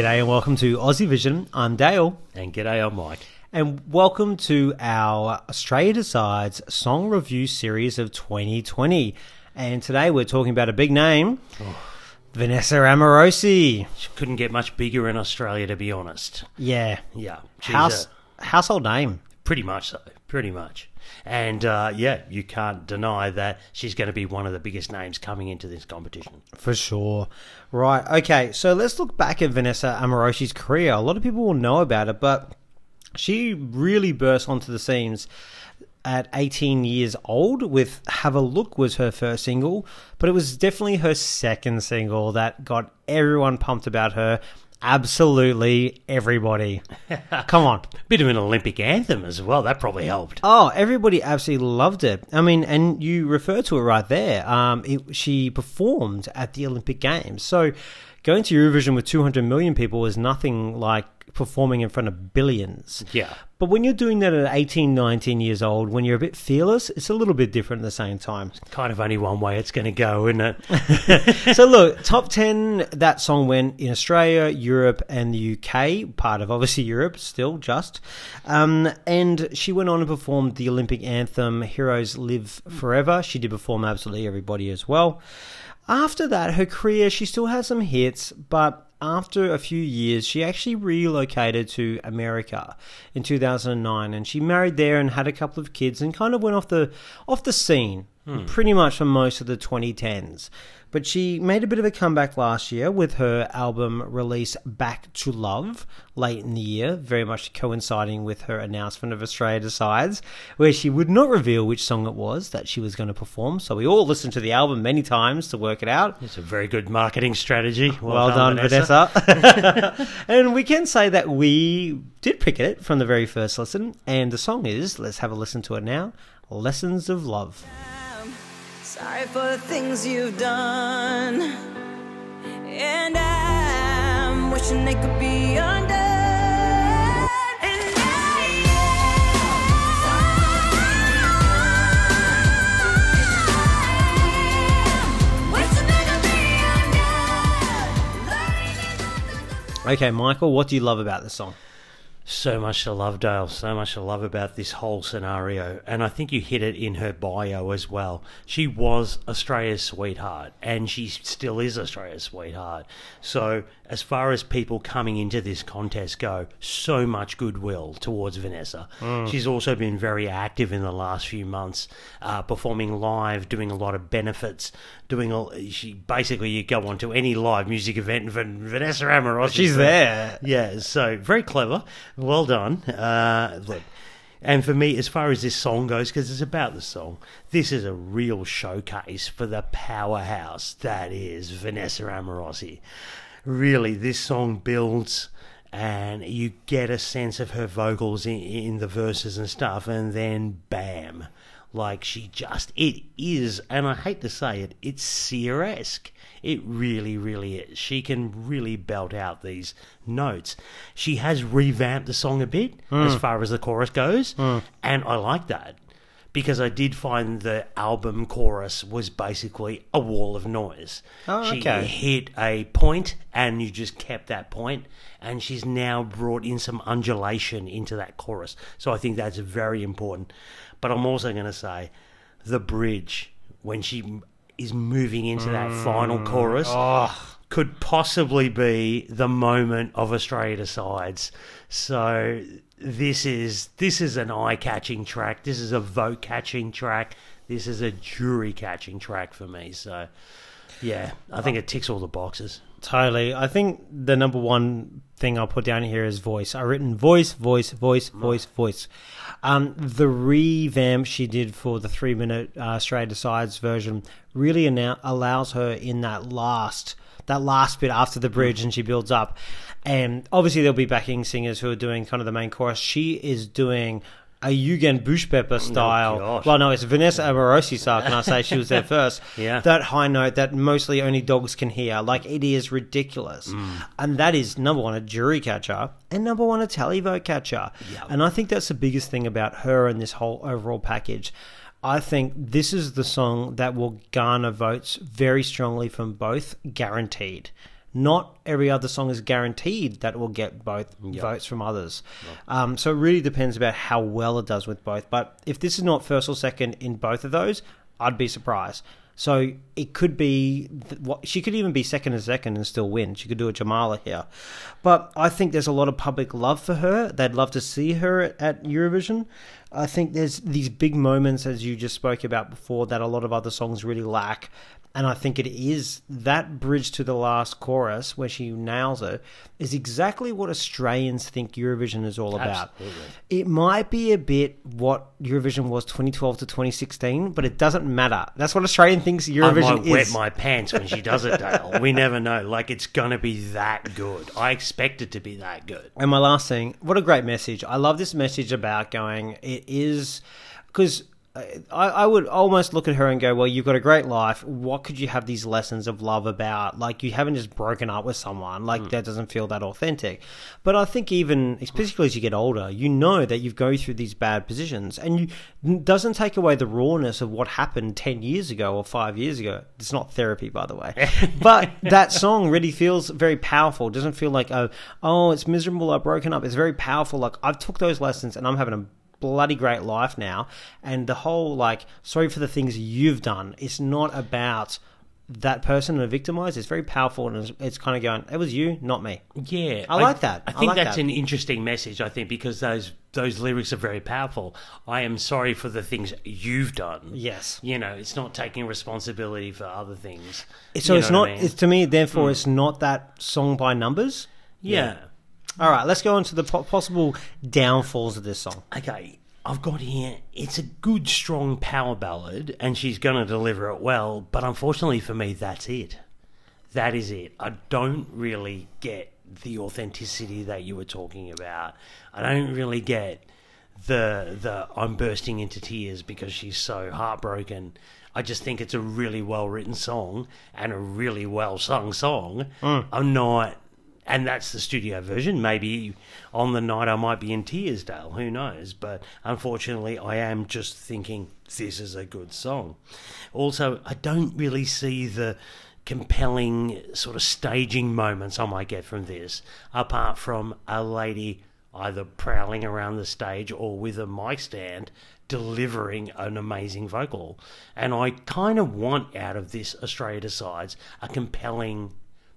G'day and welcome to Aussie Vision. I'm Dale. And g'day, I'm Mike. And welcome to our Australia Decides song review series of 2020. And today we're talking about a big name, oh. Vanessa Amorosi. She couldn't get much bigger in Australia, to be honest. Yeah. Yeah, House, a- household name. Pretty much so, pretty much. And uh, yeah, you can't deny that she's going to be one of the biggest names coming into this competition. For sure. Right. Okay. So let's look back at Vanessa Amorosi's career. A lot of people will know about it, but she really burst onto the scenes at 18 years old with Have a Look was her first single, but it was definitely her second single that got everyone pumped about her. Absolutely everybody. Come on. Bit of an Olympic anthem as well. That probably helped. Oh, everybody absolutely loved it. I mean, and you refer to it right there. Um, it, she performed at the Olympic Games. So going to Eurovision with 200 million people is nothing like performing in front of billions. Yeah. But when you're doing that at 18, 19 years old, when you're a bit fearless, it's a little bit different at the same time. Kind of only one way it's going to go, isn't it? so look, top 10, that song went in Australia, Europe, and the UK, part of obviously Europe, still just. Um, and she went on and performed the Olympic anthem, Heroes Live Forever. She did perform absolutely everybody as well. After that, her career, she still had some hits, but after a few years, she actually relocated to America in 2009, and she married there and had a couple of kids, and kind of went off the off the scene Hmm. pretty much for most of the 2010s. But she made a bit of a comeback last year with her album release Back to Love late in the year, very much coinciding with her announcement of Australia Decides, where she would not reveal which song it was that she was going to perform. So we all listened to the album many times to work it out. It's a very good marketing strategy. Well, Well done, Vanessa. and we can say that we did pick it from the very first listen, and the song is, let's have a listen to it now Lessons of Love. Sorry for the things you've done. And I'm wishing they could be. Okay, Michael, what do you love about this song? So much to love, Dale. So much to love about this whole scenario. And I think you hit it in her bio as well. She was Australia's sweetheart, and she still is Australia's sweetheart. So, as far as people coming into this contest go, so much goodwill towards Vanessa. She's also been very active in the last few months, uh, performing live, doing a lot of benefits, doing all. She basically you go onto any live music event, Vanessa Amorosi. She's there. Yeah, so very clever. Well done. Uh, look, and for me, as far as this song goes, because it's about the song, this is a real showcase for the powerhouse that is Vanessa Amorosi. Really, this song builds and you get a sense of her vocals in, in the verses and stuff, and then bam. Like she just, it is, and I hate to say it, it's Sia esque. It really, really is. She can really belt out these notes. She has revamped the song a bit as hmm. far as the chorus goes, hmm. and I like that because I did find the album chorus was basically a wall of noise. Oh, she okay. hit a point and you just kept that point and she's now brought in some undulation into that chorus. So I think that's very important. But I'm also going to say the bridge when she is moving into that mm. final chorus could possibly be the moment of Australia decides. So this is this is an eye-catching track. This is a vote-catching track. This is a jury-catching track for me. So yeah, I think it ticks all the boxes. Totally. I think the number one thing I'll put down here is voice. I written voice, voice, voice, voice, voice. Um, the revamp she did for the three minute uh, Australia Decides version really annou- allows her in that last that last bit after the bridge and she builds up. And obviously there'll be backing singers who are doing kind of the main chorus. She is doing a Eugent Bushpepa oh, style. gosh. well, no, it's Vanessa Amorosi style. Can I say she was there first? Yeah. That high note that mostly only dogs can hear. Like it is ridiculous, mm. and that is number one a jury catcher and number one a televote catcher. And I think that's the biggest thing about her and this whole overall package. I think this is the song that will garner votes very strongly from both, guaranteed. Not every other song is guaranteed that will get both votes from others. Um, so it really depends about how well it does with both. But if this is not first or second in both of those, I'd be surprised. So it could be what she could even be second and second and still win. She could do a Jamala here, but I think there's a lot of public love for her. They'd love to see her at, at Eurovision. I think there's these big moments, as you just spoke about before, that a lot of other songs really lack. And I think it is that bridge to the last chorus where she nails it is exactly what Australians think Eurovision is all about. Absolutely. It might be a bit what Eurovision was 2012 to 2016, but it doesn't matter. That's what Australian thinks Eurovision is. I might wet my pants when she does it, Dale. We never know. Like it's gonna be that good. I expect it to be that good. And my last thing, what a great message. I love this message about going, it is, because I, I would almost look at her and go, well, you've got a great life. What could you have these lessons of love about? Like, you haven't just broken up with someone. Like, hmm. that doesn't feel that authentic. But I think even, especially as you get older, you know that you go through these bad positions and you it doesn't take away the rawness of what happened 10 years ago or five years ago. It's not therapy, by the way. but that song really feels very powerful. It doesn't feel like, oh, oh, it's miserable. I've broken up. It's very powerful. Like, I've took those lessons and I'm having a bloody great life now. And the whole, like, sorry for the things you've done. It's not about that person and victimized. It's very powerful and it's, it's kind of going, it was you, not me. Yeah, I like that. I I think like that's that. an interesting message. I think because those those lyrics are very powerful. I am sorry for the things you've done. Yes. you know, it's not taking responsibility for other things. So You it's not, I mean? it's to me, therefore, hmm. it's not that song by numbers. yeah. All right, let's go on to the po- possible downfalls of this song. Okay, I've got here. It's a good, strong power ballad, and she's going to deliver it well. But unfortunately for me, that's it. That is it. I don't really get the authenticity that you were talking about. I don't really get the the I'm bursting into tears because she's so heartbroken. I just think it's a really well written song and a really well sung song. Mm. I'm not and that's the studio version. Maybe on the night I might be in tears, Dale. Who knows? But unfortunately, I am just thinking this is a good song. Also, I don't really see the compelling sort of staging moments I might get from this, apart from a lady either prowling around the stage or with a mic stand delivering an amazing vocal. And I kind of want out of this Australia Decides a compelling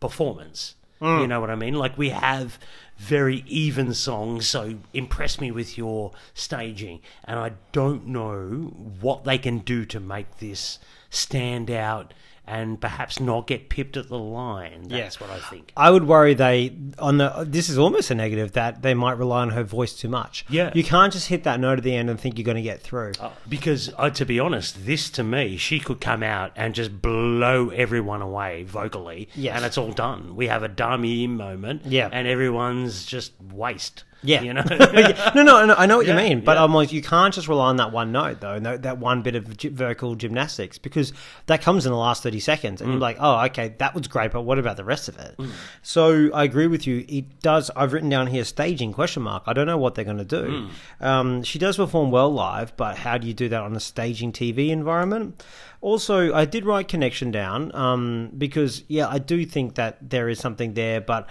performance. Mm. You know what I mean? Like we have very even songs, so impress me with your staging. And I don't know what they can do to make this stand out and perhaps not get pipped at the line. That's what I think. I would worry they on the. This is almost a negative that they might rely on her voice too much. Yeah. you can't just hit that note at the end and think you're going to get through. Uh, Because, uh, to be honest, this to me, she could come out and just blow everyone away vocally, Yes. and it's all done. We have a Dami moment, Yeah. and everyone's just waste. Yeah. you know. No, no, no, I know what Yeah, you mean, but yeah. I'm like, you can't just rely on that one note though, no, that one bit of gy- vocal gymnastics because that comes in the last thirty seconds, Mm. and you're like, oh, okay, that was great, but what about the rest of it? So I agree with you. It does. I've written down here staging question mark. I don't know what they're going to do. Mm. Um, she does perform well live, but how do you do that on a staging TV environment? Also, I did write connection down um, because yeah, I do think that there is something there, but.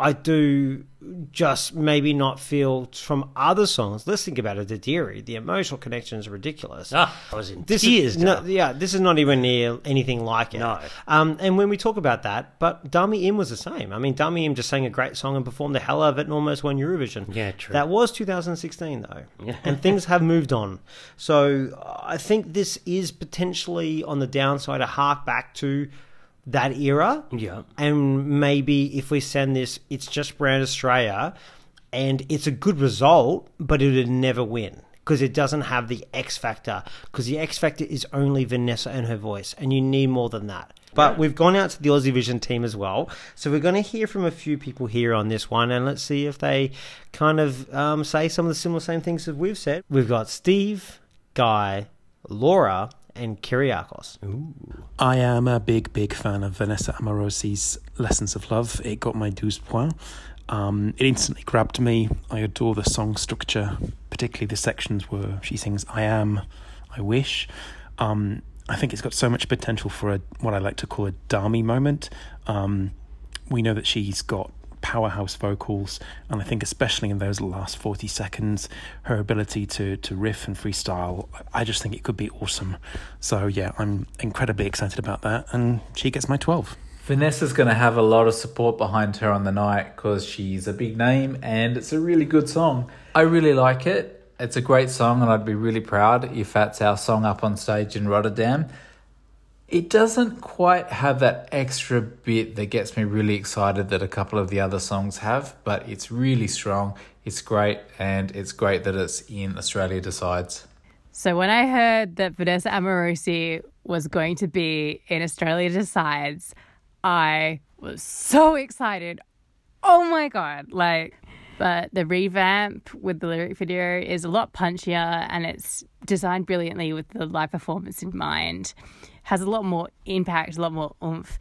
I do just maybe not feel from other songs. Let's think about it. The the emotional connection is ridiculous. Ah, I was in This tears. is no, yeah, this is not even near anything like it. No. Um, and when we talk about that, but Dami Im was the same. I mean, Dami Im just sang a great song and performed the hell out of it and almost won Eurovision. Yeah, true. That was 2016 though, and things have moved on. So I think this is potentially on the downside a hark back to that era. Yeah. And maybe if we send this, it's just Brand Australia, and it's a good result, but it would never win because it doesn't have the X factor. Because the X factor is only Vanessa and her voice, and you need more than that. But we've gone out to the Aussie Vision team as well, so we're going to hear from a few people here on this one, and let's see if they kind of um, say some of the similar same things that we've said. We've got Steve, Guy, Laura, and Kyriakos. I am a big, big fan of Vanessa Amorosi's Lessons of Love. It got my 12 points. Um, it instantly grabbed me. I adore the song structure, particularly the sections where she sings "I am," "I wish." Um, I think it's got so much potential for a what I like to call a Dami moment, um, we know that she's got powerhouse vocals, and I think especially in those last forty seconds, her ability to to riff and freestyle, I just think it could be awesome. So yeah, I'm incredibly excited about that, and she gets my twelve. Vanessa's going to have a lot of support behind her on the night because she's a big name and it's a really good song. I really like it. It's a great song, and I'd be really proud if that's our song up on stage in Rotterdam. It doesn't quite have that extra bit that gets me really excited that a couple of the other songs have, but it's really strong. It's great, and it's great that it's in Australia Decides. So when I heard that Vanessa Amorosi was going to be in Australia Decides, I was so excited. Oh my god, like but the revamp with the lyric video is a lot punchier and it's designed brilliantly with the live performance in mind. Has a lot more impact, a lot more oomph.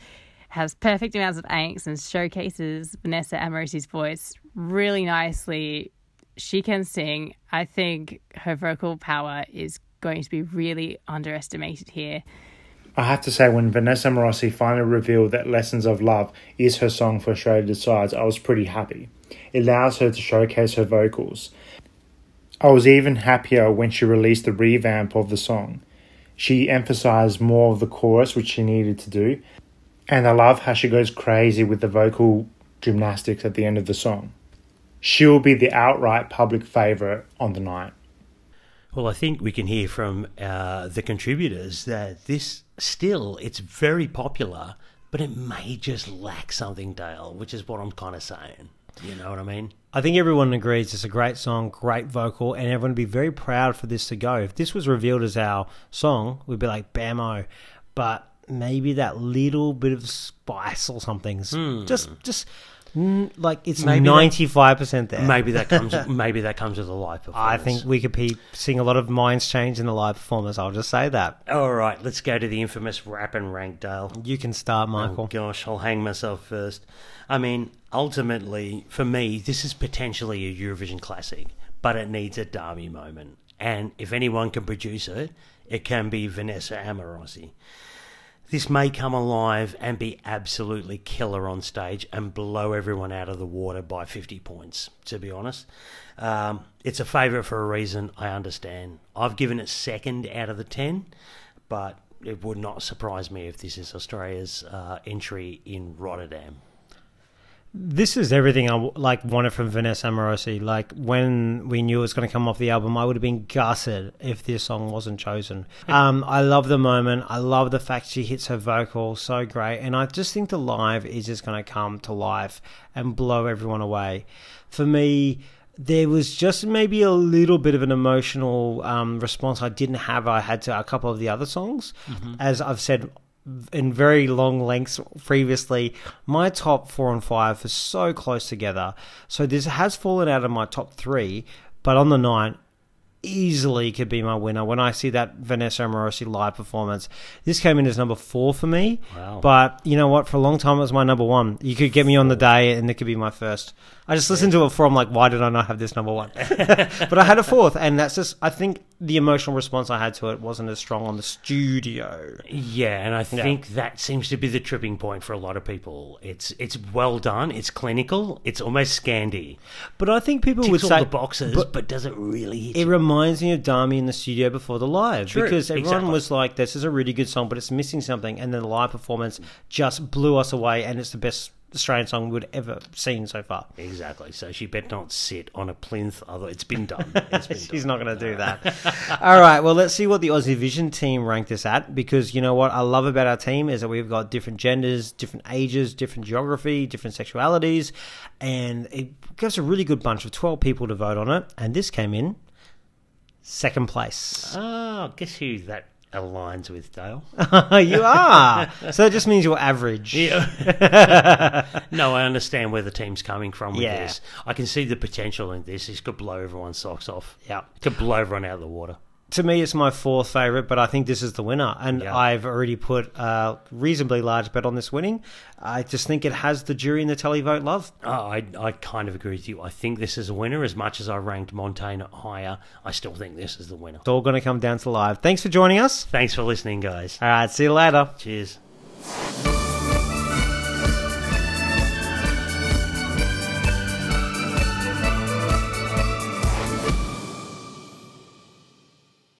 Has perfect amounts of angst and showcases Vanessa Amorosi's voice really nicely. She can sing. I think her vocal power is going to be really underestimated here. I have to say, when Vanessa Morosi finally revealed that Lessons of Love is her song for Australia Decides, I was pretty happy. It allows her to showcase her vocals. I was even happier when she released the revamp of the song. She emphasized more of the chorus, which she needed to do, and I love how she goes crazy with the vocal gymnastics at the end of the song. She will be the outright public favourite on the night. Well, I think we can hear from uh, the contributors that this still it's very popular, but it may just lack something, Dale, which is what I'm kind of saying. You know what I mean? I think everyone agrees it's a great song, great vocal, and everyone would be very proud for this to go. If this was revealed as our song, we'd be like, bammo. But maybe that little bit of spice or something. Just, just mm, like it's ninety five percent there. Maybe that comes. maybe that comes with a live performance. I think we could be seeing a lot of minds change in the live performance. I'll just say that. All right, let's go to the infamous wrap and rank, Dale. You can start, Michael. Oh gosh, I'll hang myself first. I mean, ultimately, for me, this is potentially a Eurovision classic, but it needs a Derby moment. And if anyone can produce it, it can be Vanessa Amorosi. This may come alive and be absolutely killer on stage and blow everyone out of the water by 50 points, to be honest. Um, it's a favourite for a reason, I understand. I've given it second out of the 10, but it would not surprise me if this is Australia's uh, entry in Rotterdam. This is everything I like wanted from Vanessa Amorosi. Like when we knew it was going to come off the album, I would have been gutted if this song wasn't chosen. Um, I love the moment. I love the fact she hits her vocal so great, and I just think the live is just going to come to life and blow everyone away. For me, there was just maybe a little bit of an emotional um, response I didn't have. I had to a couple of the other songs, as I've said in very long lengths previously. My top four and five are so close together, so this has fallen out of my top three. But on the nine, easily could be my winner. When I see that Vanessa Amorosi live performance, this came in as number four for me. Wow. But you know what? For a long time, it was my number one. You could get me on the day, and it could be my first. I just listened to it for. I'm like, why did I not have this number one? but I had a fourth, and that's just. I think the emotional response I had to it wasn't as strong on the studio. Yeah, and I think that seems to be the tripping point for a lot of people. It's it's well done, it's clinical, it's almost Scandi. But I think people would Ticks all say the boxes, but- but, does it really hit It you? reminds me of Dami in the studio before the live True, because everyone exactly. was like, "This is a really good song, but it's missing something." And then the live performance just blew us away, and it's the best Australian song we'd ever seen so far. Exactly. So she better not sit on a plinth. Although it's been done. It's been She's done. not going to do that. All right, well, let's see what the Aussie Vision team ranked this at because you know what I love about our team is that we've got different genders, different ages, different geography, different sexualities, and it gives a really good bunch of 12 people to vote on it. And this came in second place. Oh, guess who that aligns with, Dale? you are. So that just means you're average. no, I understand where the team's coming from with Yeah. this. I can see the potential in this. This could blow everyone's socks off. Yeah. Could blow everyone out of the water. To me, it's my fourth favourite, but I think this is the winner. And Yeah. I've already put a reasonably large bet on this winning. I just think it has the jury and the televote love. Oh, I, I kind of agree with you. I think this is a winner. As much as I ranked Montaigne higher, I still think this is the winner. It's all going to come down to live. Thanks for joining us. Thanks for listening, guys. All right, see you later. Cheers.